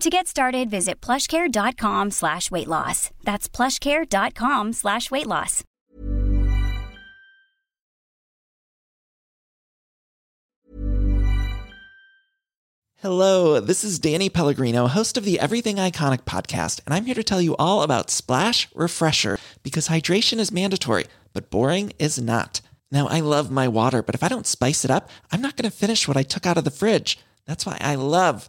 To get started, visit plushcare.com slash weight loss. That's plushcare.com slash weight loss. Hello, this is Danny Pellegrino, host of the Everything Iconic podcast, and I'm here to tell you all about Splash Refresher because hydration is mandatory, but boring is not. Now, I love my water, but if I don't spice it up, I'm not going to finish what I took out of the fridge. That's why I love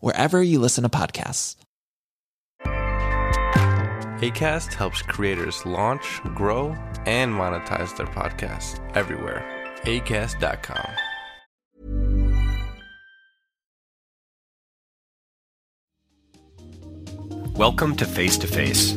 wherever you listen to podcasts. ACAST helps creators launch, grow, and monetize their podcasts everywhere. ACAST.com. Welcome to Face to Face.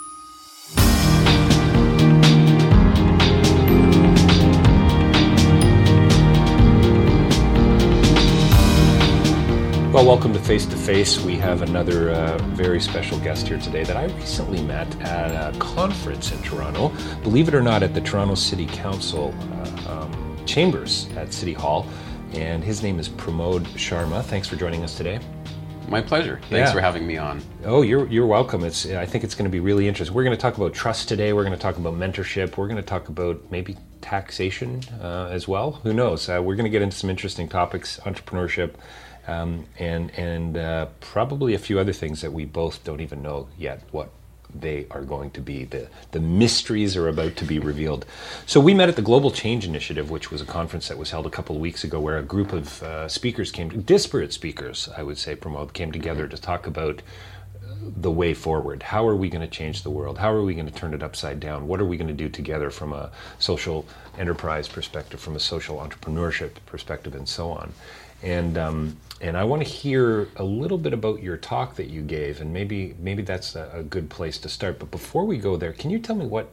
Well, welcome to Face to Face. We have another uh, very special guest here today that I recently met at a conference in Toronto. Believe it or not, at the Toronto City Council uh, um, chambers at City Hall. And his name is Pramod Sharma. Thanks for joining us today. My pleasure. Thanks Yeah. for having me on. Oh, you're you're welcome. It's I think it's going to be really interesting. We're going to talk about trust today. We're going to talk about mentorship. We're going to talk about maybe taxation uh, as well. Who knows? Uh, we're going to get into some interesting topics, entrepreneurship, um, and and uh, probably a few other things that we both don't even know yet what they are going to be. The the mysteries are about to be revealed. So we met at the Global Change Initiative, which was a conference that was held a couple of weeks ago, where a group of uh, speakers came, disparate speakers, I would say, Pramod, came together to talk about the way forward. How are we going to change the world? How are we going to turn it upside down? What are we going to do together from a social enterprise perspective, from a social entrepreneurship perspective, and so on? And um, and I want to hear a little bit about your talk that you gave, and maybe maybe that's a, a good place to start. But before we go there, can you tell me what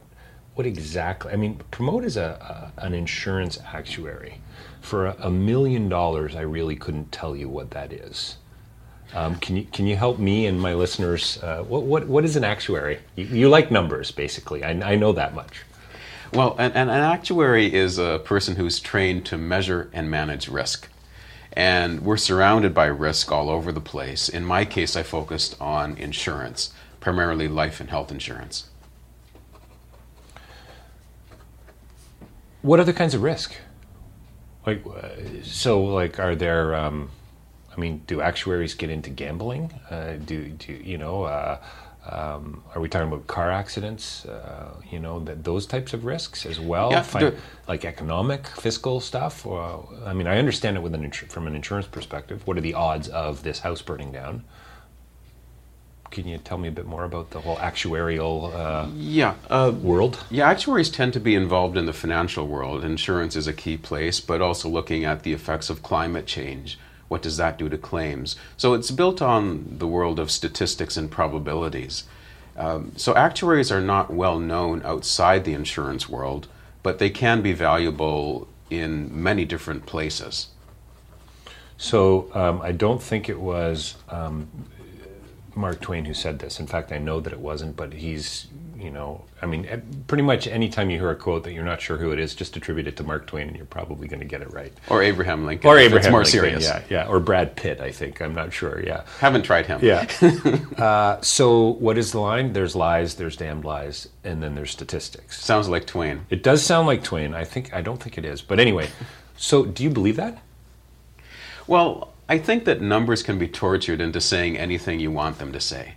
what exactly? I mean, Pramod is a, a an insurance actuary. For a, a million dollars, I really couldn't tell you what that is. Um, can you can you help me and my listeners? Uh, what what what is an actuary? You, you like numbers, basically. I, I know that much. Well, an, an an actuary is a person who's trained to measure and manage risk. And we're surrounded by risk all over the place. In my case, I focused on insurance, primarily life and health insurance. What other kinds of risk? Like, uh, so, like, are there? Um, I mean, do actuaries get into gambling? Uh, do do you know? Uh, um, are we talking about car accidents? Uh, you know, that those types of risks as well, Yeah, Fin- like economic, fiscal stuff. Or, I mean, I understand it with an from an insurance perspective. What are the odds of this house burning down? Can you tell me a bit more about the whole actuarial uh, Yeah. Uh, world? Yeah, actuaries tend to be involved in the financial world. Insurance is a key place, but also looking at the effects of climate change. What does that do to claims? So it's built on the world of statistics and probabilities. Um, so actuaries are not well known outside the insurance world, but they can be valuable in many different places. So um, I don't think it was um, Mark Twain who said this. In fact, I know that it wasn't, but he's, you know, I mean, eh, pretty much anytime you hear a quote that you're not sure who it is, just attribute it to Mark Twain and you're probably going to get it right. Or Abraham Lincoln. Or Abraham It's more Lincoln, serious. Yeah, yeah. Or Brad Pitt, I think. I'm not sure. Yeah. Haven't tried him. Yeah. uh, so what is the line? There's lies, there's damned lies, and then there's statistics. Sounds like Twain. It does sound like Twain. I think I don't think it is. But anyway, so do you believe that? Well, I think that numbers can be tortured into saying anything you want them to say.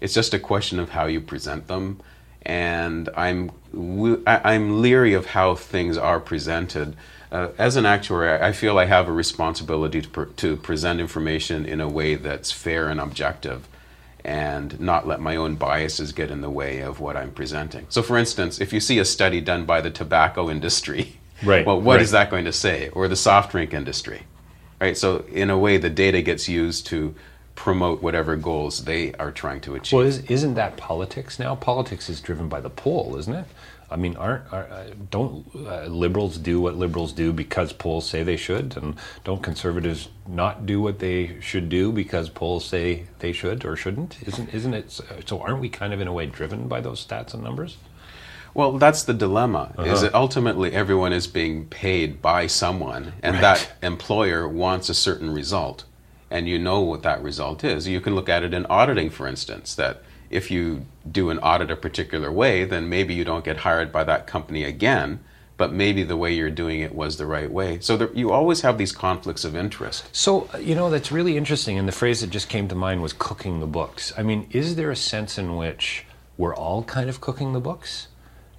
It's just a question of how you present them, and I'm I'm leery of how things are presented. Uh, as an actuary, I feel I have a responsibility to, pre- to present information in a way that's fair and objective, and not let my own biases get in the way of what I'm presenting. So, for instance, if you see a study done by the tobacco industry, Right, well, what is right. that going to say? Or the soft drink industry? Right? So in a way, the data gets used to promote whatever goals they are trying to achieve. Well, is, isn't that politics now? Politics is driven by the poll, isn't it? I mean, aren't are, uh, don't uh, liberals do what liberals do because polls say they should, and don't conservatives not do what they should do because polls say they should or shouldn't? Isn't isn't it? So aren't we kind of in a way driven by those stats and numbers? Well, that's the dilemma: is Uh-huh. that ultimately everyone is being paid by someone, and that employer wants a certain result, and you know what that result is. You can look at it in auditing, for instance, that if you do an audit a particular way, then maybe you don't get hired by that company again. But maybe the way you're doing it was the right way. So there, you always have these conflicts of interest. So, you know, that's really interesting. And the phrase that just came to mind was cooking the books. I mean, is there a sense in which we're all kind of cooking the books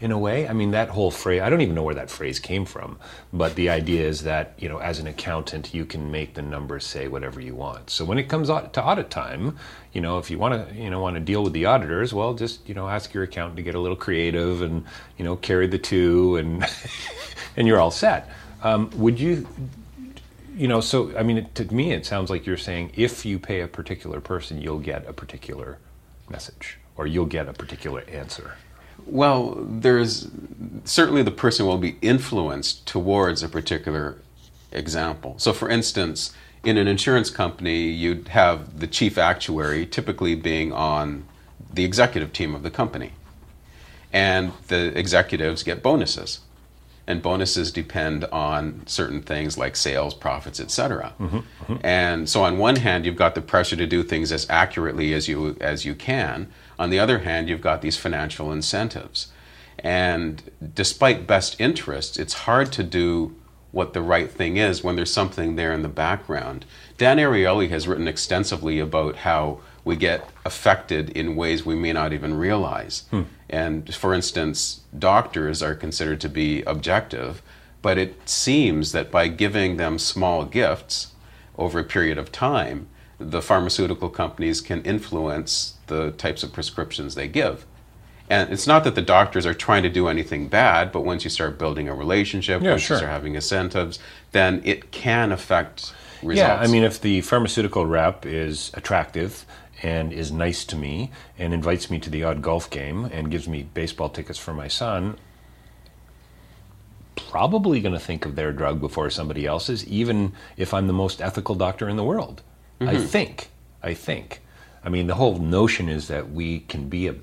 in a way? I mean, that whole phrase, I don't even know where that phrase came from, but the idea is that, you know, as an accountant, you can make the numbers say whatever you want. So when it comes to audit time, you know, if you want to, you know, want to deal with the auditors, well, just, you know, ask your accountant to get a little creative and, you know, carry the two and, and you're all set. Um, would you, you know, so I mean, it, to me, it sounds like you're saying if you pay a particular person, you'll get a particular message or you'll get a particular answer. Well, there's certainly the person will be influenced towards a particular example. So, for instance, in an insurance company, you'd have the chief actuary typically being on the executive team of the company, and the executives get bonuses. And bonuses depend on certain things like sales, profits, etc. Mm-hmm, mm-hmm. And so, on one hand, you've got the pressure to do things as accurately as you as you can. On the other hand, you've got these financial incentives. And despite best interests, it's hard to do what the right thing is when there's something there in the background. Dan Ariely has written extensively about how we get affected in ways we may not even realize. Hmm. And for instance, doctors are considered to be objective, but it seems that by giving them small gifts over a period of time, the pharmaceutical companies can influence the types of prescriptions they give. And it's not that the doctors are trying to do anything bad, but once you start building a relationship, Yeah, once sure. you start having incentives, then it can affect results. Yeah, I mean, if the pharmaceutical rep is attractive and is nice to me and invites me to the odd golf game and gives me baseball tickets for my son, probably going to think of their drug before somebody else's, even if I'm the most ethical doctor in the world. I mm-hmm. think. I think. I mean, the whole notion is that we can be a.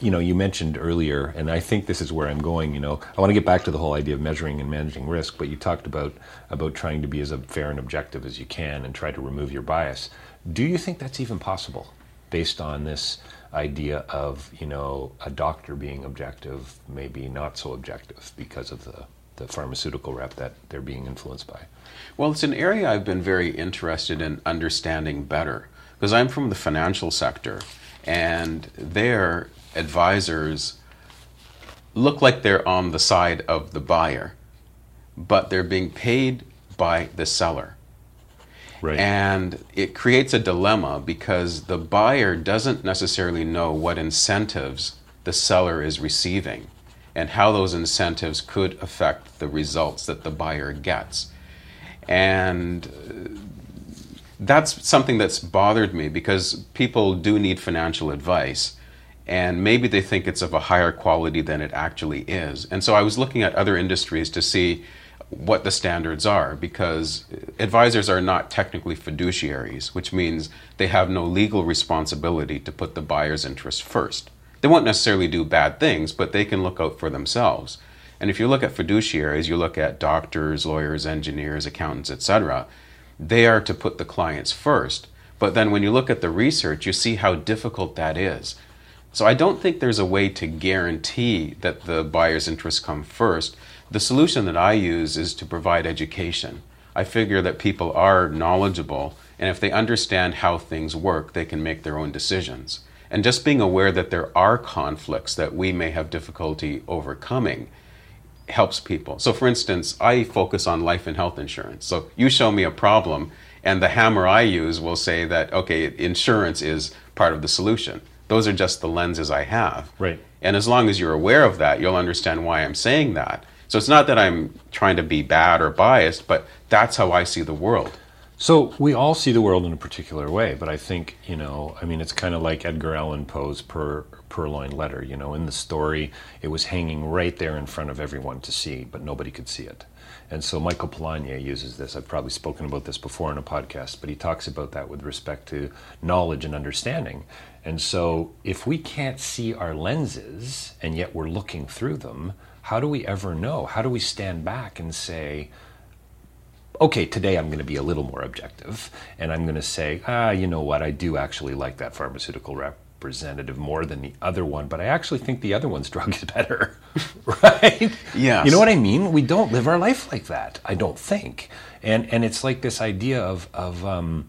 You know, you mentioned earlier, and I think this is where I'm going. You know, I want to get back to the whole idea of measuring and managing risk, but you talked about about trying to be as fair and objective as you can and try to remove your bias. Do you think that's even possible, based on this idea of you know a doctor being objective, maybe not so objective because of the the pharmaceutical rep that they're being influenced by? Well, it's an area I've been very interested in understanding better because I'm from the financial sector, and their advisors look like they're on the side of the buyer, but they're being paid by the seller. Right. And it creates a dilemma because the buyer doesn't necessarily know what incentives the seller is receiving and how those incentives could affect the results that the buyer gets. And uh, that's something that's bothered me because people do need financial advice and maybe they think it's of a higher quality than it actually is. And so I was looking at other industries to see what the standards are because advisors are not technically fiduciaries, which means they have no legal responsibility to put the buyer's interest first. They won't necessarily do bad things, but they can look out for themselves. And if you look at fiduciaries, you look at doctors, lawyers, engineers, accountants, etc., they are to put the clients first. But then when you look at the research, you see how difficult that is. So I don't think there's a way to guarantee that the buyer's interests come first. The solution that I use is to provide education. I figure that people are knowledgeable, and if they understand how things work, they can make their own decisions. And just being aware that there are conflicts that we may have difficulty overcoming helps people. So, for instance, I focus on life and health insurance. So, you show me a problem, and the hammer I use will say that, okay, insurance is part of the solution. Those are just the lenses I have. Right. And as long as you're aware of that, you'll understand why I'm saying that. So it's not that I'm trying to be bad or biased, but that's how I see the world. So we all see the world in a particular way, but I think you know, I mean, it's kind of like Edgar Allan Poe's per, Purloined Letter. You know, in the story, it was hanging right there in front of everyone to see, but nobody could see it. And so Michael Polanyi uses this. I've probably spoken about this before in a podcast, but he talks about that with respect to knowledge and understanding. And so if we can't see our lenses and yet we're looking through them, how do we ever know? How do we stand back and say, okay, today I'm going to be a little more objective and I'm going to say, ah, you know what, I do actually like that pharmaceutical representative more than the other one, but I actually think the other one's drug is better, right? Yeah. You know what I mean? We don't live our life like that, I don't think. And, and it's like this idea of, of um,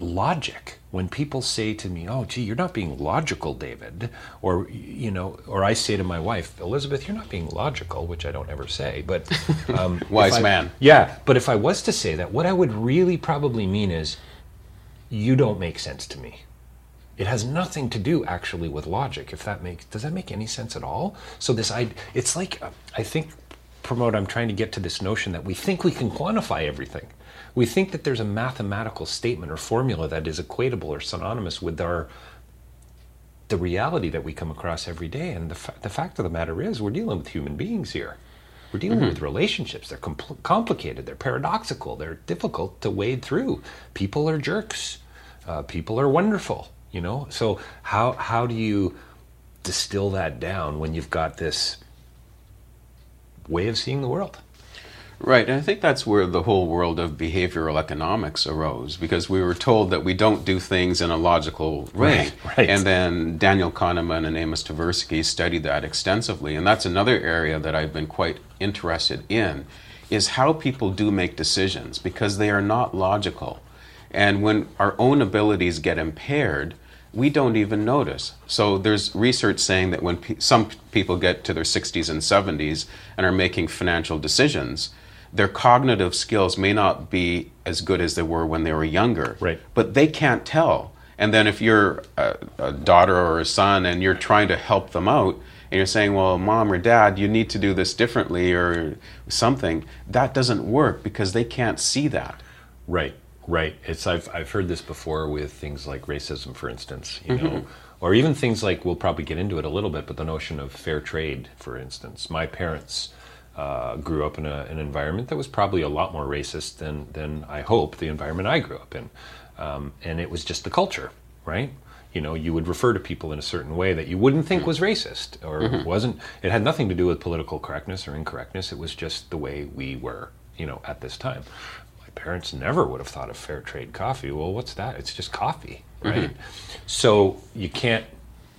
logic when people say to me, "Oh, gee, you're not being logical, David," or you know, or I say to my wife, "Elizabeth, you're not being logical," which I don't ever say, but um, Wise I- man. Yeah, but if I was to say that, what I would really probably mean is, you don't make sense to me. It has nothing to do actually with logic. If that makes does that make any sense at all? So this I it's like I think Pramod I'm trying to get to this notion that we think we can quantify everything. We think that there's a mathematical statement or formula that is equatable or synonymous with our the reality that we come across every day. And the, fa- the fact of the matter is, we're dealing with human beings here. We're dealing with relationships. They're compl- complicated. They're paradoxical. They're difficult to wade through. People are jerks. Uh, people are wonderful. You know. So how how do you distill that down when you've got this way of seeing the world? Right, and I think that's where the whole world of behavioral economics arose because we were told that we don't do things in a logical way. Right, right. And then Daniel Kahneman and Amos Tversky studied that extensively, and that's another area that I've been quite interested in is how people do make decisions because they are not logical. And when our own abilities get impaired, we don't even notice. So there's research saying that when pe- some people get to their 60s and 70s and are making financial decisions, their cognitive skills may not be as good as they were when they were younger. Right. But they can't tell. And then if you're a, a daughter or a son and you're trying to help them out, and you're saying, well, mom or dad, you need to do this differently or something, that doesn't work because they can't see that. Right, right. It's I've I've heard this before with things like racism, for instance, you mm-hmm. know, or even things like we'll probably get into it a little bit, but the notion of fair trade, for instance. My parents uh, grew up in a, an environment that was probably a lot more racist than than I hope the environment I grew up in, um, and it was just the culture, right? You know, you would refer to people in a certain way that you wouldn't think was racist or wasn't. It had nothing to do with political correctness or incorrectness. It was just the way we were, you know, at this time my parents never would have thought of fair trade coffee. Well, what's that? It's just coffee, right? So you can't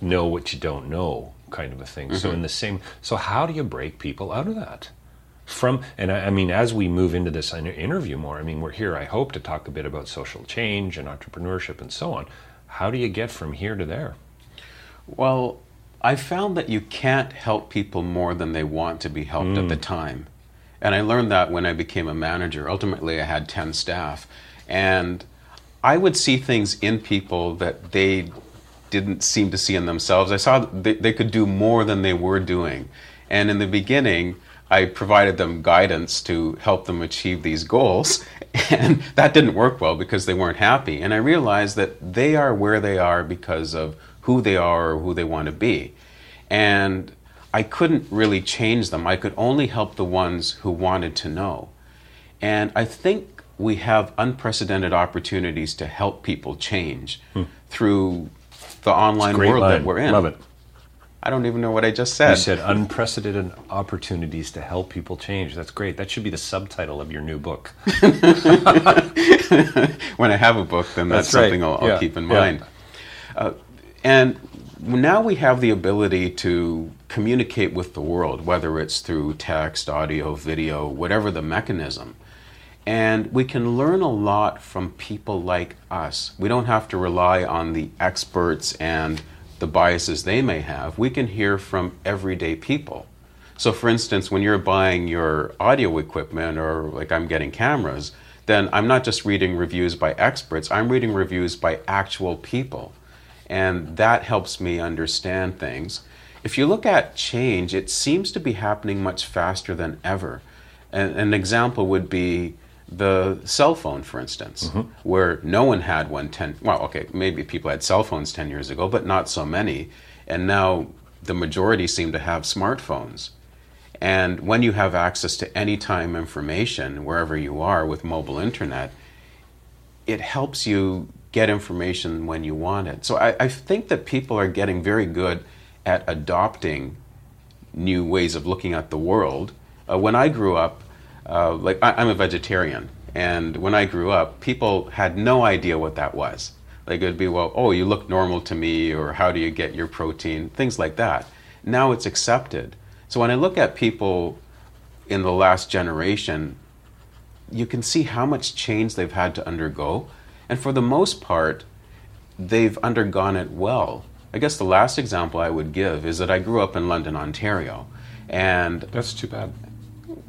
know what you don't know, kind of a thing. So mm-hmm. in the same, so how do you break people out of that? from and I, I mean as we move into this interview more i mean we're here i hope to talk a bit about social change and entrepreneurship and so on how do you get from here to there Well, I found that you can't help people more than they want to be helped at the mm. time. And I learned that when I became a manager. Ultimately, I had 10 staff. And I would see things in people that they didn't seem to see in themselves. I saw they, they could do more than they were doing. And in the beginning, I provided them guidance to help them achieve these goals. And that didn't work well because they weren't happy. And I realized that they are where they are because of who they are or who they want to be. And I couldn't really change them. I could only help the ones who wanted to know. And I think we have unprecedented opportunities to help people change hmm. through the online world line. that we're in. love it I don't even know what I just said. you said unprecedented opportunities to help people change that's great that should be the subtitle of your new book when I have a book, then that's, That's right. something I'll, I'll Yeah, keep in yeah. mind. Uh, and now we have the ability to communicate with the world, whether it's through text, audio, video, whatever the mechanism. And we can learn a lot from people like us. We don't have to rely on the experts and the biases they may have. We can hear from everyday people. So, for instance, when you're buying your audio equipment or like I'm getting cameras, then I'm not just reading reviews by experts, I'm reading reviews by actual people. And that helps me understand things. If you look at change, it seems to be happening much faster than ever. And an example would be the cell phone, for instance, where no one had one 10, well, okay, maybe people had cell phones 10 years ago, but not so many. And now the majority seem to have smartphones. And when you have access to anytime information, wherever you are with mobile internet, it helps you get information when you want it. So I, I think that people are getting very good at adopting new ways of looking at the world. Uh, when I grew up, uh, like I, I'm a vegetarian, and when I grew up, people had no idea what that was. Like it would be, well, oh, you look normal to me, or how do you get your protein, things like that. Now it's accepted. So when I look at people in the last generation, you can see how much change they've had to undergo. And for the most part, they've undergone it well. I guess the last example I would give is that I grew up in London, Ontario. And, that's too bad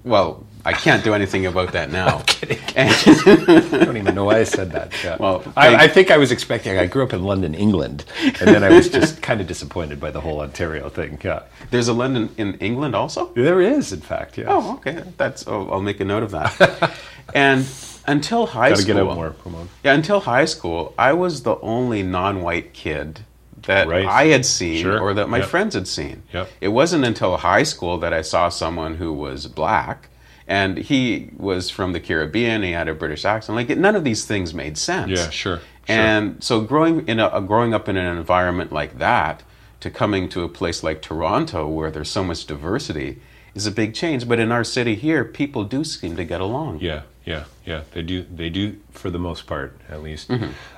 well, I can't do anything about that now. I don't even know why I said that. Yeah. Well, I, I think I was expecting. I grew up in London, England, and then I was just kind of disappointed by the whole Ontario thing. Yeah, There's a London in England also? there is, in fact. Yes. Oh, okay. That's. Oh, I'll make a note of that. and until high Got to school, get out more, yeah, until high school, I was the only non-white kid that Right. I had seen Sure. or that my Yep. friends had seen. Yep. It wasn't until high school that I saw someone who was black, and he was from the Caribbean. He had a British accent. Like none of these things made sense. Yeah, sure, sure. And so growing in a growing up in an environment like that to coming to a place like Toronto where there's so much diversity is a big change. But in our city here, people do seem to get along. Yeah, yeah, yeah. They do. They do for the most part, at least.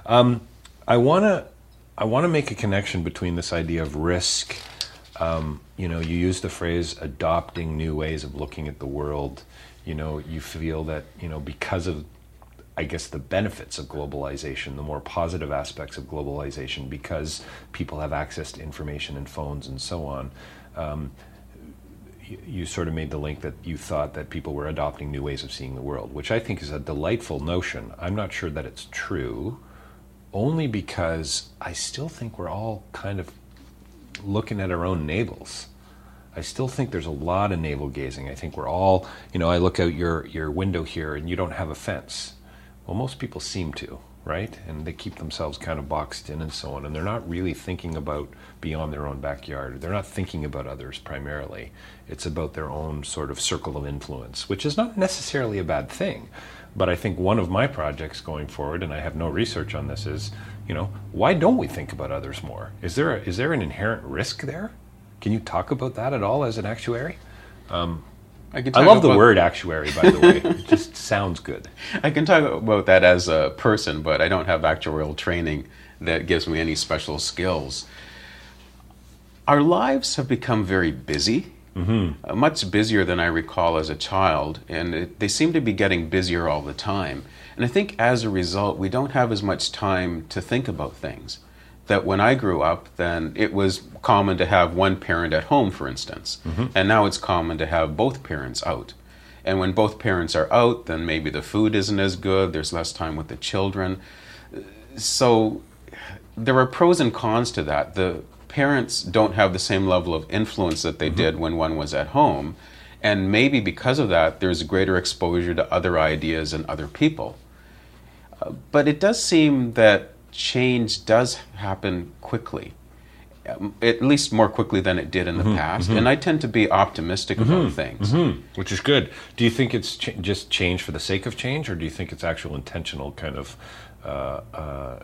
Um, I wanna, I wanna make a connection between this idea of risk. Um, you know, you use the phrase adopting new ways of looking at the world. You know, you feel that you know because of, I guess, the benefits of globalization, the more positive aspects of globalization, because people have access to information and phones and so on. Um, you- you sort of made the link that you thought that people were adopting new ways of seeing the world, which I think is a delightful notion. I'm not sure that it's true, only because I still think we're all kind of looking at our own navels. I still think there's a lot of navel gazing. I think we're all, you know, I look out your, your window here and you don't have a fence. Well, most people seem to, right? And they keep themselves kind of boxed in and so on. And they're not really thinking about beyond their own backyard. They're not thinking about others primarily. It's about their own sort of circle of influence, which is not necessarily a bad thing. But I think one of my projects going forward, and I have no research on this, is, you know, why don't we think about others more? Is there, a, is there an inherent risk there? Can you talk about that at all as an actuary? I, can I talk love the word actuary, by the way. It just sounds good. I can talk about that as a person, but I don't have actuarial training that gives me any special skills. Our lives have become very busy, uh, much busier than I recall as a child, and it, they seem to be getting busier all the time. And I think as a result, we don't have as much time to think about things. That when I grew up, then it was common to have one parent at home, for instance, mm-hmm. and now it's common to have both parents out. And when both parents are out, then maybe the food isn't as good, there's less time with the children. So there are pros and cons to that. The parents don't have the same level of influence that they mm-hmm. did when one was at home. And maybe because of that, there's greater exposure to other ideas and other people. Uh, but it does seem that change does happen quickly, um, at least more quickly than it did in the past. And I tend to be optimistic about things. which is good. Do you think it's ch- just change for the sake of change, or do you think it's actual intentional kind of uh, uh,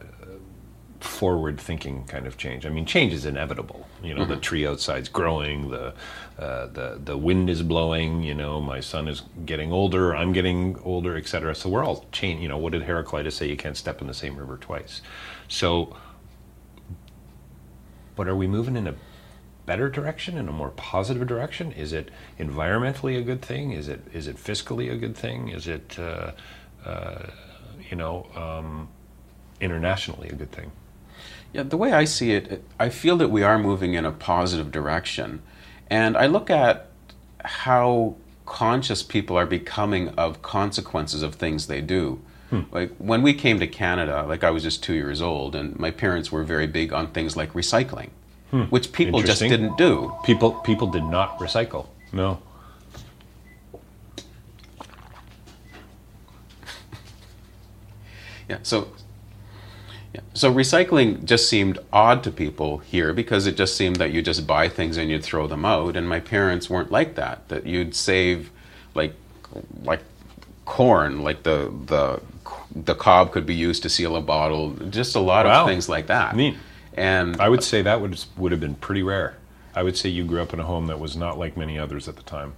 forward-thinking kind of change? I mean, change is inevitable. You know, the tree outside's growing, the uh, the the wind is blowing. You know, my son is getting older, I'm getting older, etc. So we're all change. You know, what did Heraclitus say? You can't step in the same river twice. So, but are we moving in a better direction in a more positive direction is it environmentally a good thing is it is it fiscally a good thing is it uh, uh, you know um, internationally a good thing Yeah, the way I see it, I feel that we are moving in a positive direction. And I look at how conscious people are becoming of consequences of things they do. Hmm. Like when we came to Canada, like I was just two years old, and my parents were very big on things like recycling, hmm. which people just didn't do. people people did not recycle no Yeah, so yeah, so recycling just seemed odd to people here because it just seemed that you just buy things and you'd throw them out. And my parents weren't like that. That you'd save like like corn, like the the the cob could be used to seal a bottle. Just a lot Wow. of things like that. Neat. And i would say that would would have been pretty rare i would say you grew up in a home that was not like many others at the time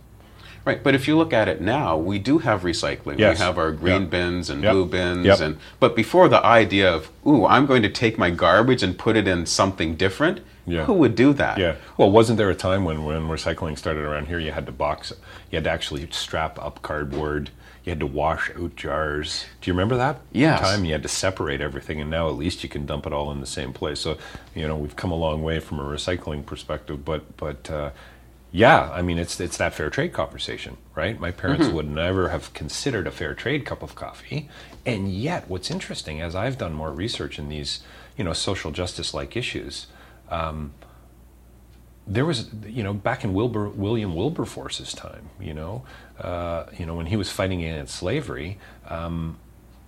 Right, but if you look at it now, we do have recycling. Yes. We have our green Yep. bins and Yep. blue bins, Yep. and but before the idea of ooh, I'm going to take my garbage and put it in something different. Yeah. Who would do that? Yeah. Well, wasn't there a time when when recycling started around here? You had to box, you had to actually strap up cardboard. You had to wash out jars. Do you remember that? Yeah. Time you had to separate everything, and now at least you can dump it all in the same place. So, you know, we've come a long way from a recycling perspective. But but uh, yeah, I mean, it's it's that fair trade conversation, right? My parents would never have considered a fair trade cup of coffee, and yet, what's interesting, as I've done more research in these, you know, social justice like issues there was, you know, back in Wilbur, William Wilberforce's time, you know, uh, you know, when he was fighting against slavery, um,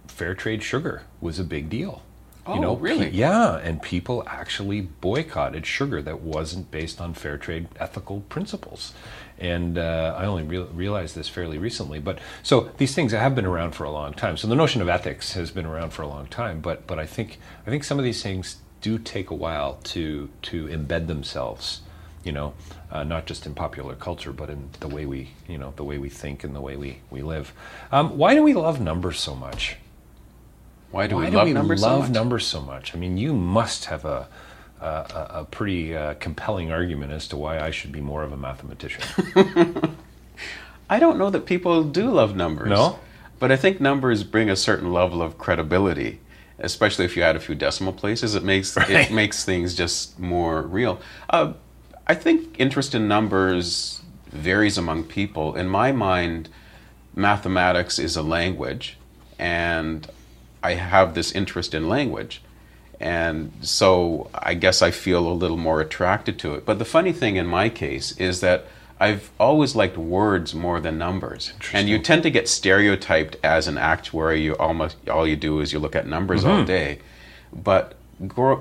fair trade sugar was a big deal. Oh, you know, really? pe- yeah, and people actually boycotted sugar that wasn't based on fair trade ethical principles. And uh, I only real realized this fairly recently. But so these things have been around for a long time. So the notion of ethics has been around for a long time. But but I think I think some of these things do take a while to to embed themselves you know, uh, not just in popular culture, but in the way we, you know, the way we think and the way we, we live. Um, why do we love numbers so much? Why do why we do love we numbers so love much? numbers so much? I mean, you must have a a, a a pretty uh, compelling argument as to why I should be more of a mathematician. I don't know that people do love numbers. No? But I think numbers bring a certain level of credibility, especially if you add a few decimal places. It makes Right. it makes things just more real. Uh, I think interest in numbers varies among people. In my mind, mathematics is a language, and I have this interest in language. And so I guess I feel a little more attracted to it. But the funny thing in my case is that I've always liked words more than numbers. And you tend to get stereotyped as an actuary. You almost all you do is you look at numbers all mm-hmm. day. But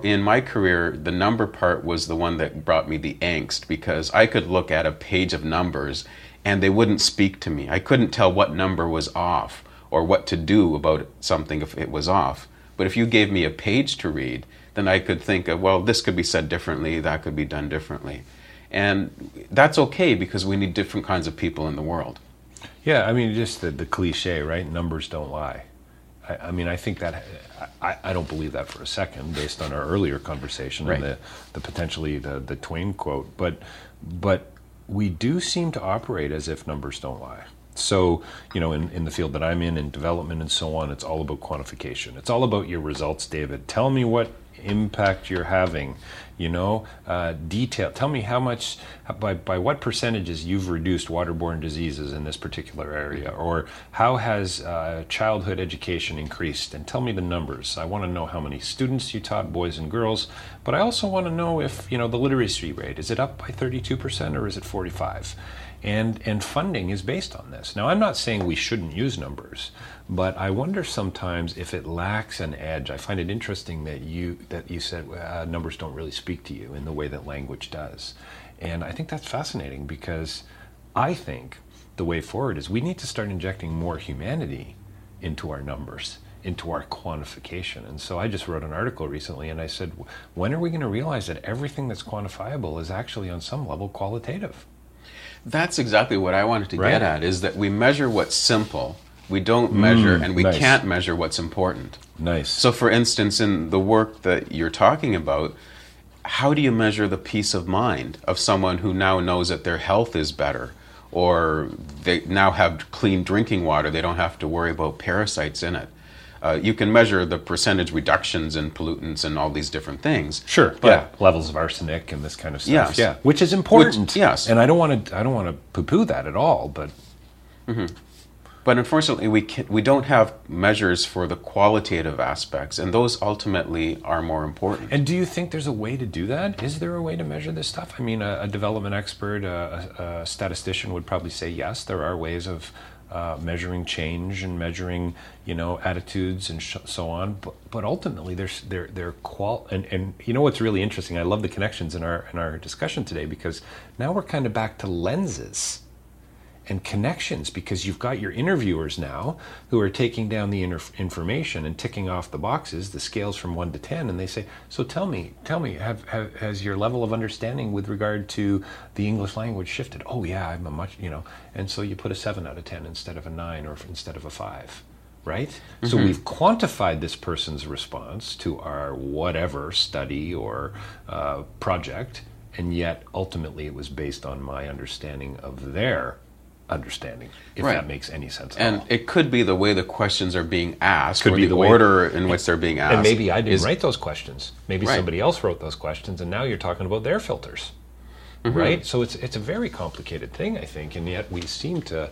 in my career, the number part was the one that brought me the angst because I could look at a page of numbers and they wouldn't speak to me. I couldn't tell what number was off or what to do about something if it was off. But if you gave me a page to read, then I could think of, well, this could be said differently, that could be done differently. And that's okay because we need different kinds of people in the world. yeah, I mean, just the, the cliche, right? Numbers don't lie. I, I mean, I think that I, I don't believe that for a second, based on our earlier conversation and the, the potentially the, the Twain quote. But but we do seem to operate as if numbers don't lie. So, you know, in, in the field that I'm in, in development and so on, it's all about quantification. It's all about your results, David. Tell me what impact you're having you know uh, detail tell me how much by, by what percentages you've reduced waterborne diseases in this particular area or how has uh, childhood education increased and tell me the numbers i want to know how many students you taught boys and girls but i also want to know if you know the literacy rate is it up by 32% or is it 45 and and funding is based on this now i'm not saying we shouldn't use numbers but I wonder sometimes if it lacks an edge. I find it interesting that you that you said uh, numbers don't really speak to you in the way that language does, and I think that's fascinating because I think the way forward is we need to start injecting more humanity into our numbers into our quantification. And so I just wrote an article recently and I said, when are we going to realize that everything that's quantifiable is actually on some level qualitative? That's exactly what I wanted to Right. get at is that we measure what's simple, we don't measure, mm, and we nice. can't measure what's important. Nice. So, for instance, in the work that you're talking about, how do you measure the peace of mind of someone who now knows that their health is better or they now have clean drinking water? They don't have to worry about parasites in it. Uh, you can measure the percentage reductions in pollutants and all these different things. Sure. But yeah. Levels of arsenic and this kind of stuff. Yes. Yeah. Which is important. yes. And I don't want to. I don't want to poo-poo that at all. But But unfortunately, we can, we don't have measures for the qualitative aspects, and those ultimately are more important. and do you think there's a way to do that? Is there a way to measure this stuff? I mean, a, a development expert, a, a, a statistician would probably say yes. There are ways of uh, measuring change and measuring, you know, attitudes and sh- so on. But, but ultimately, there's they're they're qual and and you know what's really interesting. I love the connections in our in our discussion today because now we're kind of back to lenses. And connections because you've got your interviewers now who are taking down the information and ticking off the boxes, the scales from one to ten, and they say, "So tell me, tell me, have, have has your level of understanding with regard to the English language shifted?" Oh yeah, I'm a much, you know, and so you put a seven out of ten instead of a nine or instead of a five. Right? So we've quantified this person's response to our whatever study or uh, project, and yet ultimately it was based on my understanding of their understanding, if Right. that makes any sense at And all. it could be the way the questions are being asked, Could or be the, the order in which they're being asked. And maybe I didn't is- write those questions. Maybe Right. somebody else wrote those questions, and now you're talking about their filters, Mm-hmm. right? So it's it's a very complicated thing, I think, and yet we seem to.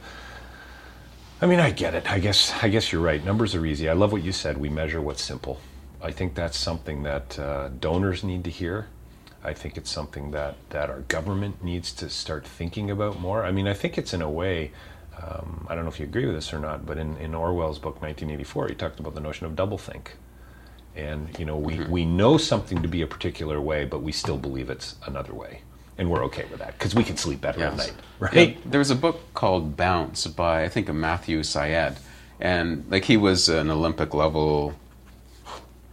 I mean, I get it. I guess I guess you're right. Numbers are easy. I love what you said. We measure what's simple. I think that's something that uh, donors need to hear. I think it's something that that our government needs to start thinking about more. I mean, I think it's in a way. Um, I don't know if you agree with this or not, but in, in Orwell's book 1984, he talked about the notion of doublethink. And you know we, we know something to be a particular way but we still believe it's another way. And we're okay with that because we can sleep better at night right? Yeah, there's a book called Bounce by I think Matthew Syed, and like he was an Olympic level,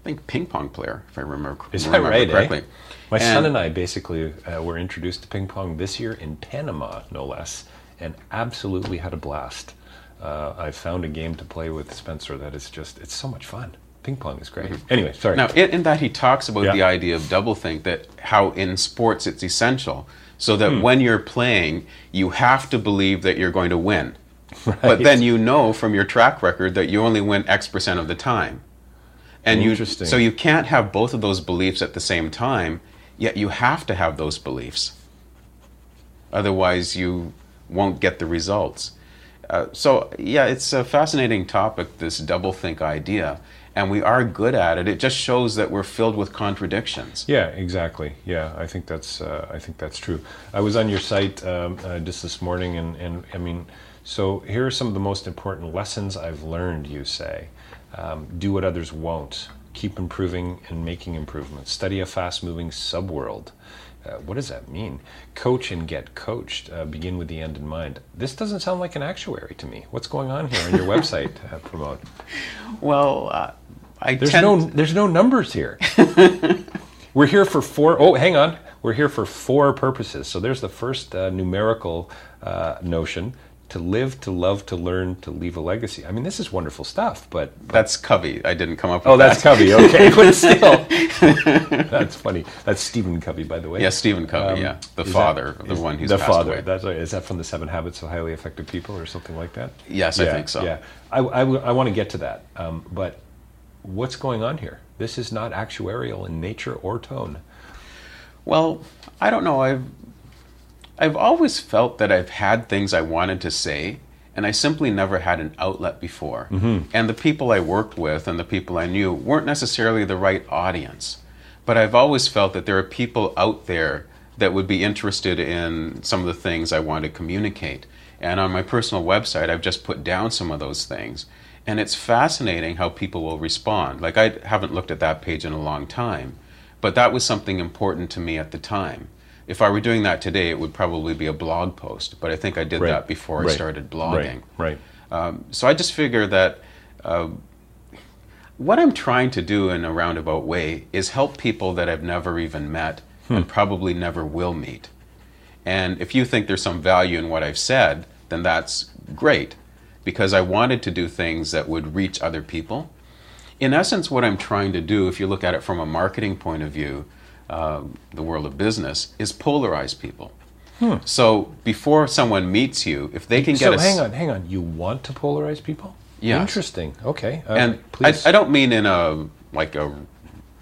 I think ping pong player if I remember, correctly. is that remember right eh? correctly. my son And- and i basically uh, were introduced to ping pong this year in panama no less and absolutely had a blast uh, i found a game to play with spencer that is just it's so much fun ping pong is great anyway sorry Now, in, in that he talks about Yeah. the idea of doublethink, that how in sports it's essential, so that Hmm. when you're playing, you have to believe that you're going to win. But then you know from your track record that you only win X percent of the time. And you, Interesting. so you can't have both of those beliefs at the same time, yet you have to have those beliefs. Otherwise, you won't get the results. Uh, so, yeah, it's a fascinating topic, this doublethink idea. And we are good at it. It just shows that we're filled with contradictions. Yeah, exactly. Yeah, I think that's uh, I think that's true. I was on your site um, uh, just this morning, and, and I mean, so here are some of the most important lessons I've learned. You say, um, do what others won't. Keep improving and making improvements. Study a fast-moving subworld. Uh, what does that mean? Coach and get coached. Uh, begin with the end in mind. This doesn't sound like an actuary to me. What's going on here on your website, uh, Pramod? Well, uh, I There's no there's no numbers here. We're here for four oh hang on. We're here for four purposes. So there's the first uh, numerical uh, notion. To live, to love, to learn, to leave a legacy. I mean, this is wonderful stuff, but. That's Covey. I didn't come up with that. Oh, that's that. Covey, okay, but still. that's funny. That's Stephen Covey, by the way. Yeah, Stephen Covey, Um, yeah. The father, that- the one who's the passed father. away. That's right. Is that from the Seven Habits of Highly Effective People or something like that? Yes, I think so. Yeah, I, I, want to get to that, um, but what's going on here? This is not actuarial in nature or tone. Well, I don't know. I've I've always felt that I've had things I wanted to say, and I simply never had an outlet before. Mm-hmm. And the people I worked with and the people I knew weren't necessarily the right audience. But I've always felt that there are people out there that would be interested in some of the things I want to communicate. And on my personal website, I've just put down some of those things. And it's fascinating how people will respond. Like, I haven't looked at that page in a long time, but that was something important to me at the time. If I were doing that today, it would probably be a blog post, but I think I did Right. that before I started blogging. Right. right. Um, so I just figure that uh, what I'm trying to do in a roundabout way is help people that I've never even met and probably never will meet. And if you think there's some value in what I've said, then that's great because I wanted to do things that would reach other people. In essence, what I'm trying to do, if you look at it from a marketing point of view, uh, the world of business, is polarize people. So before someone meets you, if they can get So hang on, hang on. You want to polarize people? Yes. Interesting. Okay. Uh, and I, please. I don't mean in a like a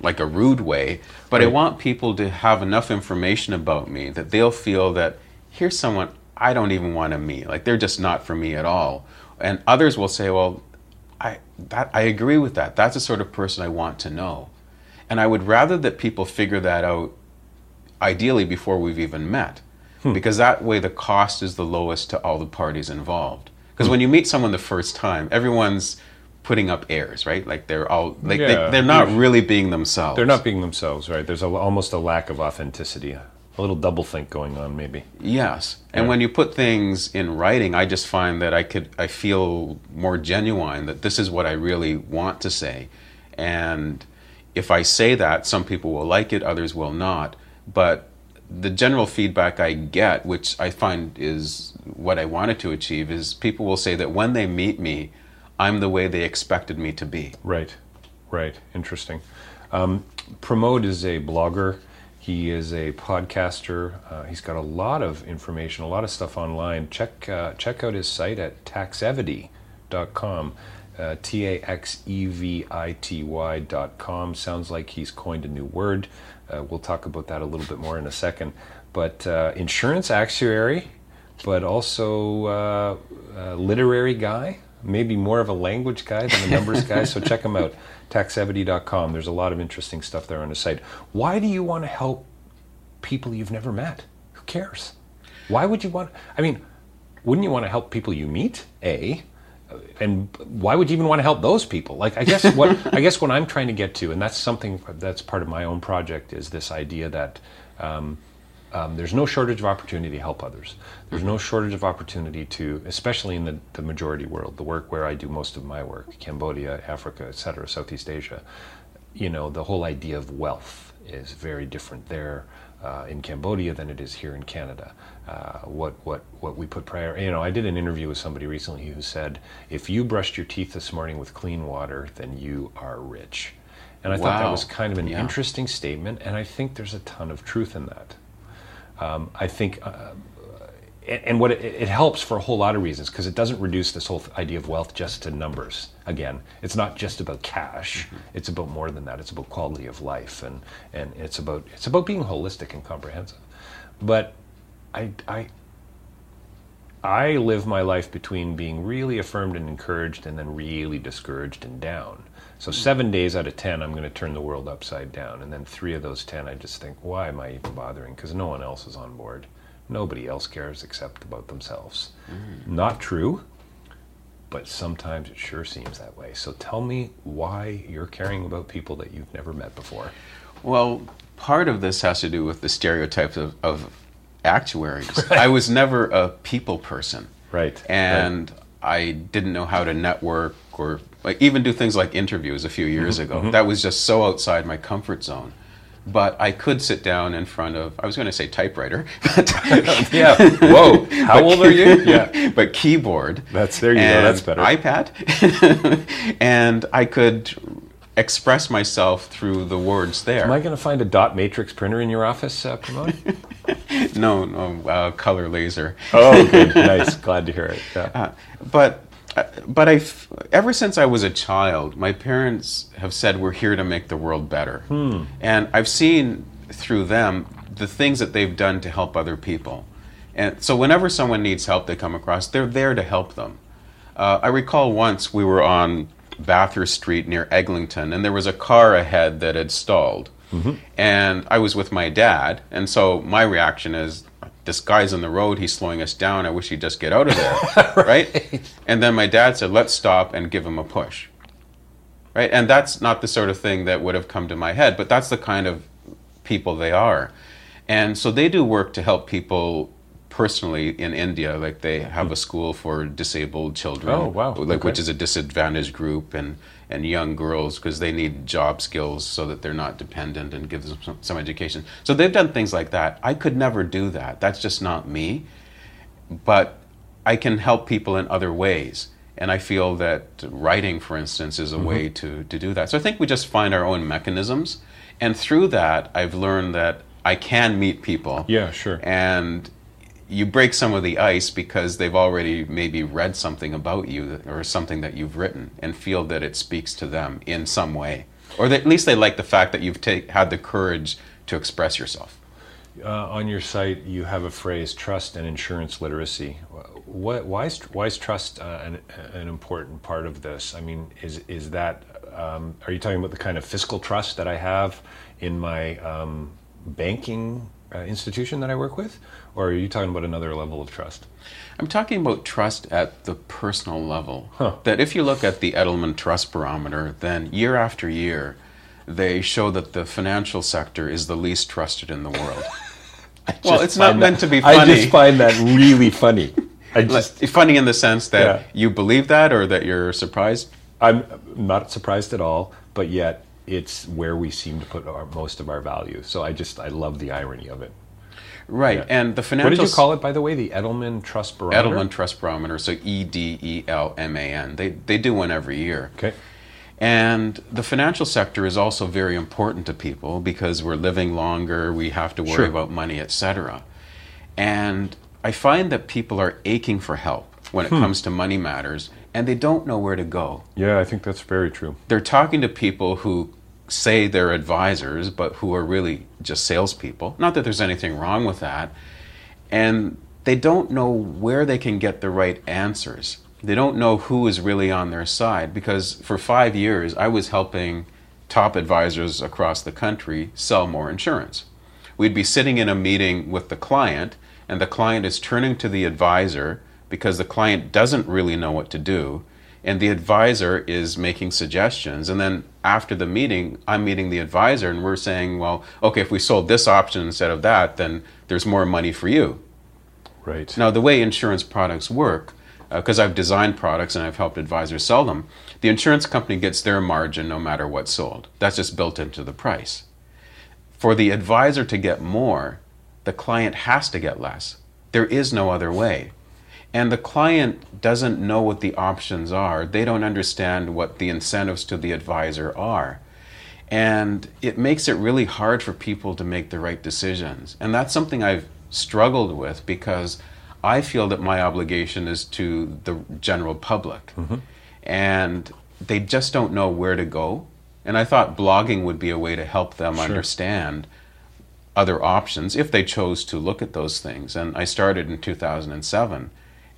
like a rude way, but I want people to have enough information about me that they'll feel that here's someone I don't even want to meet. Like they're just not for me at all. And others will say, "Well, I that I agree with that. That's the sort of person I want to know." And I would rather that people figure that out ideally before we've even met. Hmm. Because that way the cost is the lowest to all the parties involved. Because when hmm. you meet someone the first time, everyone's putting up airs, right? Like they're all like Yeah. they, they're not really being themselves. They're not being themselves, right? There's a, almost a lack of authenticity, a little doublethink going on, maybe. Yes. And Right. when you put things in writing, I just find that I could I feel more genuine that this is what I really want to say. And if I say that, some people will like it, others will not. But the general feedback I get, which I find is what I wanted to achieve, is people will say that when they meet me, I'm the way they expected me to be. Right, right. Interesting. Um, Pramod is a blogger. He is a podcaster. Uh, he's got a lot of information, a lot of stuff online. Check uh, check out his site at taxevity.com. Uh, T A X E V I T Y dot com. Sounds like he's coined a new word. Uh, we'll talk about that a little bit more in a second. But uh, insurance actuary, but also uh, a literary guy, maybe more of a language guy than a numbers guy. So check him out, taxevity.com. There's a lot of interesting stuff there on his site. Why do you want to help people you've never met? Who cares? Why would you want? I mean, wouldn't you want to help people you meet? A, and why would you even want to help those people? Like, I guess what I guess what I'm trying to get to, and that's something that's part of my own project, is this idea that um, um, there's no shortage of opportunity to help others. There's no shortage of opportunity to, especially in the, the majority world, the work where I do most of my work, Cambodia, Africa, et cetera, Southeast Asia. You know, the whole idea of wealth is very different there uh, in Cambodia than it is here in Canada. Uh, what what what we put prior, you know, I did an interview with somebody recently who said, if you brushed your teeth this morning with clean water, then you are rich. And I thought that was kind of an Yeah. interesting statement, and I think there's a ton of truth in that. Um, I think, uh, and and what it, it helps for a whole lot of reasons because it doesn't reduce this whole idea of wealth just to numbers. Again, it's not just about cash; it's about more than that. It's about quality of life, and and it's about it's about being holistic and comprehensive. But I I I live my life between being really affirmed and encouraged and then really discouraged and down. So hmm. seven days out of ten, I'm going to turn the world upside down. And then three of those ten, I just think, why am I even bothering? Because no one else is on board. Nobody else cares except about themselves. Hmm. Not true, but sometimes it sure seems that way. So tell me why you're caring about people that you've never met before. Well, part of this has to do with the stereotypes of, of actuaries. I was never a people person. Right, And I didn't know how to network or like even do things like interviews a few years Mm-hmm, ago. That was just so outside my comfort zone. but I could sit down in front of, I was going to say typewriter. But yeah. Whoa. How old are you? Yeah. But keyboard. That's there you go. That's better. iPad. and I could express myself through the words there. Am I going to find a dot matrix printer in your office, uh, Pramod? no, no, uh, color laser. oh, good. Nice. Glad to hear it. Yeah. Uh, but uh, but I, ever since I was a child, my parents have said we're here to make the world better, Hmm. and I've seen through them the things that they've done to help other people, and so whenever someone needs help, they come across, they're there to help them. Uh, I recall once we were on Bathurst Street near Eglinton, and there was a car ahead that had stalled, mm-hmm. and I was with my dad, and so my reaction is. This guy's on the road. He's slowing us down. I wish he'd just get out of there, right? And then my dad said, "Let's stop and give him a push." Right? And that's not the sort of thing that would have come to my head, but that's the kind of people they are. And so they do work to help people personally in India. Like they have a school for disabled children, Oh, wow. like which is a disadvantaged group, and and young girls because they need job skills so that they're not dependent and give them some, some education. So they've done things like that. I could never do that. That's just not me but I can help people in other ways. And I feel that writing, for instance, is a mm-hmm. way to, to do that. So I think we just find our own mechanisms. And through that, I've learned that I can meet people. Yeah, sure. And you break some of the ice because they've already maybe read something about you or something that you've written and feel that it speaks to them in some way. Or at least they like the fact that you've ta- had the courage to express yourself. Uh, on your site, you have a phrase: trust and insurance literacy. What, why is why is trust uh, an, an important part of this? I mean, is is that? Um, are you talking about the kind of fiscal trust that I have in my um, banking uh, institution that I work with, or are you talking about another level of trust? I'm talking about trust at the personal level. Huh. That if you look at the Edelman Trust Barometer, then year after year, they show that the financial sector is the least trusted in the world. well, it's not find meant to be funny. I just find that really funny. I just funny in the sense that Yeah. you believe that or that you're surprised. I'm not surprised at all, but yet it's where we seem to put our, most of our value. So I just I love the irony of it. Right. Yeah. And the financial What did you call it, by the way? The Edelman Trust Barometer. Edelman Trust Barometer, so E D E L M A N. They they do one every year. Okay. And the financial sector is also very important to people because we're living longer, we have to worry Sure. about money, etc. And I find that people are aching for help when Hmm. it comes to money matters and they don't know where to go. Yeah, I think that's very true. They're talking to people who say they're advisors but who are really just salespeople. Not that there's anything wrong with that. And they don't know where they can get the right answers. They don't know who is really on their side because for five years I was helping top advisors across the country sell more insurance. We'd be sitting in a meeting with the client, and the client is turning to the advisor because the client doesn't really know what to do, and the advisor is making suggestions. And then after the meeting, I'm meeting the advisor, and we're saying, well, okay, if we sold this option instead of that, then there's more money for you. Right. Now, the way insurance products work, uh, because I've designed products and I've helped advisors sell them, the insurance company gets their margin no matter what's sold. That's just built into the price. For the advisor to get more, the client has to get less. There is no other way. And the client doesn't know what the options are. They don't understand what the incentives to the advisor are. And it makes it really hard for people to make the right decisions. And that's something I've struggled with because I feel that my obligation is to the general public. Mm-hmm. And they just don't know where to go. And I thought blogging would be a way to help them understand other options if they chose to look at those things. And I started in 2007.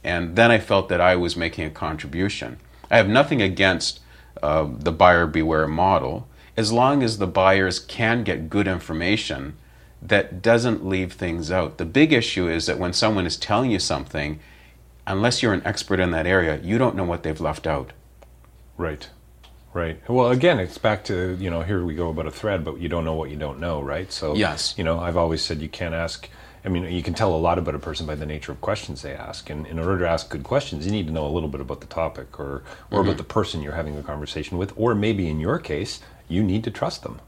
And then I felt that I was making a contribution. I have nothing against uh, the buyer beware model as long as the buyers can get good information that doesn't leave things out. The big issue is that when someone is telling you something, unless you're an expert in that area, you don't know what they've left out. Right. Right. Well, again, it's back to, you know, here we go about a thread, but you don't know what you don't know, right? So, Yes. you know, I've always said you can't ask, I mean, you can tell a lot about a person by the nature of questions they ask. And in order to ask good questions, you need to know a little bit about the topic or, or about mm-hmm. the person you're having a conversation with. Or maybe in your case, you need to trust them.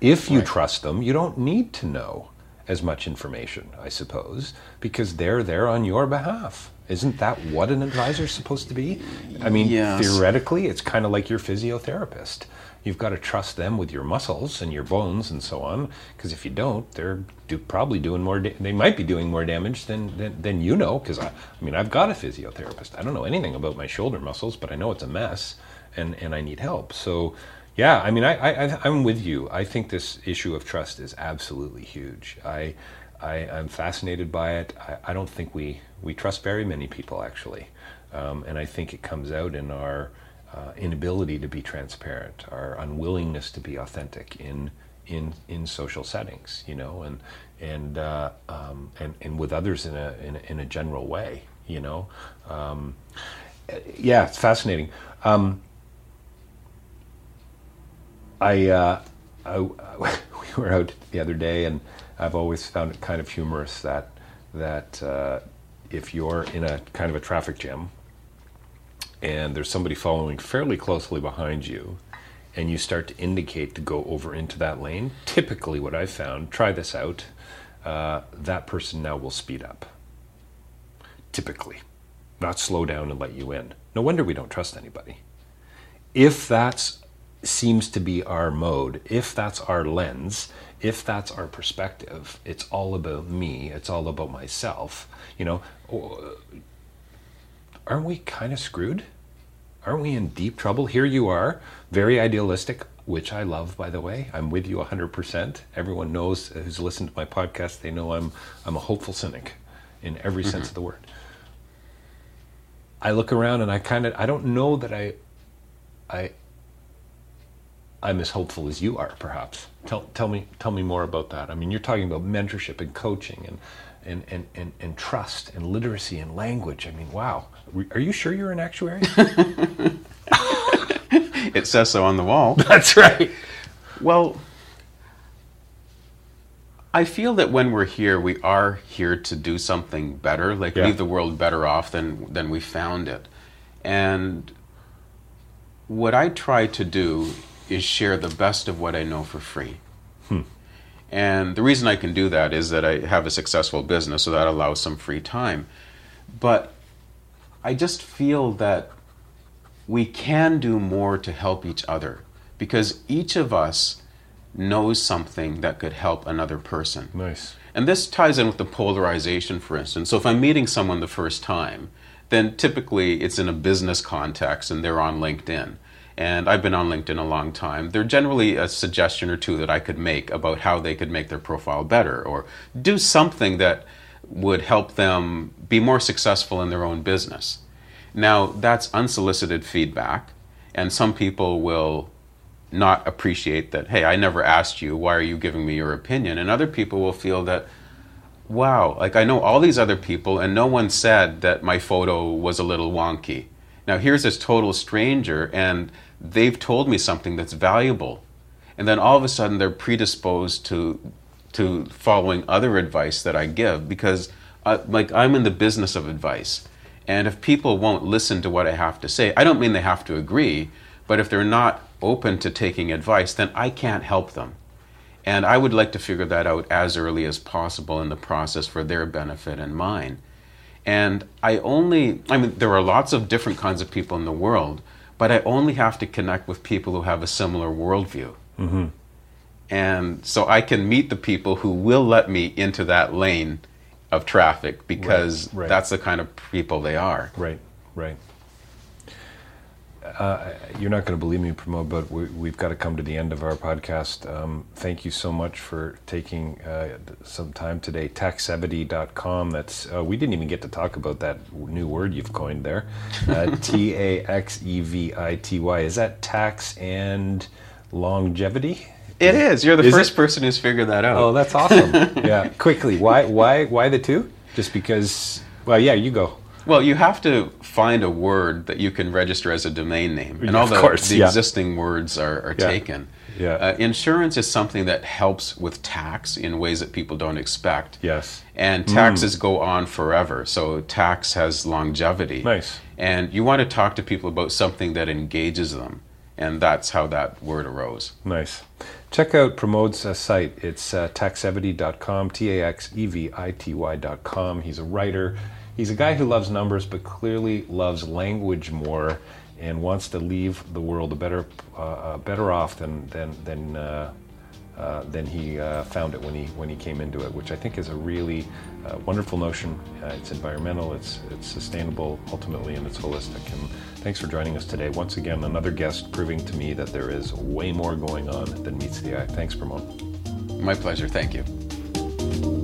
If you trust them, you don't need to know as much information, I suppose, because they're there on your behalf. Isn't that what an advisor is supposed to be? I mean, Yes. theoretically, it's kind of like your physiotherapist. You've got to trust them with your muscles and your bones and so on, because if you don't, they're do, probably doing more. Da- they might be doing more damage than than, than you know. Because I, I mean, I've got a physiotherapist. I don't know anything about my shoulder muscles, but I know it's a mess, and and I need help. So, yeah, I mean, I, I I'm with you. I think this issue of trust is absolutely huge. I. I, I'm fascinated by it. I, I don't think we, we trust very many people, actually. Um, and I think it comes out in our uh, inability to be transparent, our unwillingness to be authentic in, in, in social settings, you know, and, and, uh, um, and, and with others in a, in a, in a general way, you know. Um, yeah, it's fascinating. Um, I, uh, I, we were out the other day, and I've always found it kind of humorous that that uh, if you're in a kind of a traffic jam and there's somebody following fairly closely behind you, and you start to indicate to go over into that lane, typically what I've found, try this out, uh, that person now will speed up. Typically, not slow down and let you in. No wonder we don't trust anybody if that's seems to be our mode, if that's our lens, if that's our perspective, it's all about me, it's all about myself, you know, aren't we kind of screwed? Aren't we in deep trouble? Here you are, very idealistic, which I love, by the way. I'm with you 100%. Everyone knows who's listened to my podcast, they know I'm, I'm a hopeful cynic in every sense of the word. I look around and I kind of, I don't know that I, I, I'm as hopeful as you are, perhaps. Tell, tell me, tell me more about that. I mean, you're talking about mentorship and coaching and, and, and, and, and trust and literacy and language. I mean, wow. Are you sure you're an actuary? It says so on the wall. That's right. Well, I feel that when we're here, we are here to do something better, like Yeah. leave the world better off than than we found it. And what I try to do is share the best of what I know for free. Hmm. And the reason I can do that is that I have a successful business, so that allows some free time. But I just feel that we can do more to help each other because each of us knows something that could help another person. Nice. And this ties in with the polarization, for instance. So if I'm meeting someone the first time, then typically it's in a business context and they're on LinkedIn. And I've been on LinkedIn a long time. They're generally a suggestion or two that I could make about how they could make their profile better or do something that would help them be more successful in their own business. Now, that's unsolicited feedback, and some people will not appreciate that, hey, I never asked you, why are you giving me your opinion? And other people will feel that, wow, like I know all these other people, and no one said that my photo was a little wonky. Now, here's this total stranger, and they've told me something that's valuable. And then all of a sudden, they're predisposed to to following other advice that I give because, uh, like, I'm in the business of advice. And if people won't listen to what I have to say, I don't mean they have to agree, but if they're not open to taking advice, then I can't help them. And I would like to figure that out as early as possible in the process for their benefit and mine. And I only, I mean, there are lots of different kinds of people in the world, but I only have to connect with people who have a similar worldview. And so I can meet the people who will let me into that lane of traffic because Right, right. that's the kind of people they are. Right, right. Uh, you're not going to believe me, Pramod, but we, we've got to come to the end of our podcast. Um, thank you so much for taking uh, some time today. Taxevity.com. That's uh, we didn't even get to talk about that new word you've coined there. Uh, T A X E V I T Y. Is that tax and longevity? It is. You're the Is first it? person who's figured that out. Oh, that's awesome. yeah, quickly. Why? Why? Why the two? Just because? Well, yeah. You go. Well, you have to find a word that you can register as a domain name, and Yeah, all of the, course, the yeah. existing words are, are Yeah. taken. Yeah. Uh, insurance is something that helps with tax in ways that people don't expect. Yes. And taxes go on forever, so tax has longevity. Nice. And you want to talk to people about something that engages them, and that's how that word arose. Nice. Check out Pramod's uh, site. It's uh, taxevity.com, T A X E V I T Y.com. He's a writer. He's a guy who loves numbers, but clearly loves language more and wants to leave the world a better, uh, uh better off than, than, than, uh, uh, than he uh, found it when he, when he came into it, which I think is a really wonderful notion. it's environmental, it's, it's sustainable ultimately, and it's holistic. And Thanks for joining us today. Once again, another guest proving to me that there is way more going on than meets the eye. Thanks, Pramod. My pleasure. Thank you.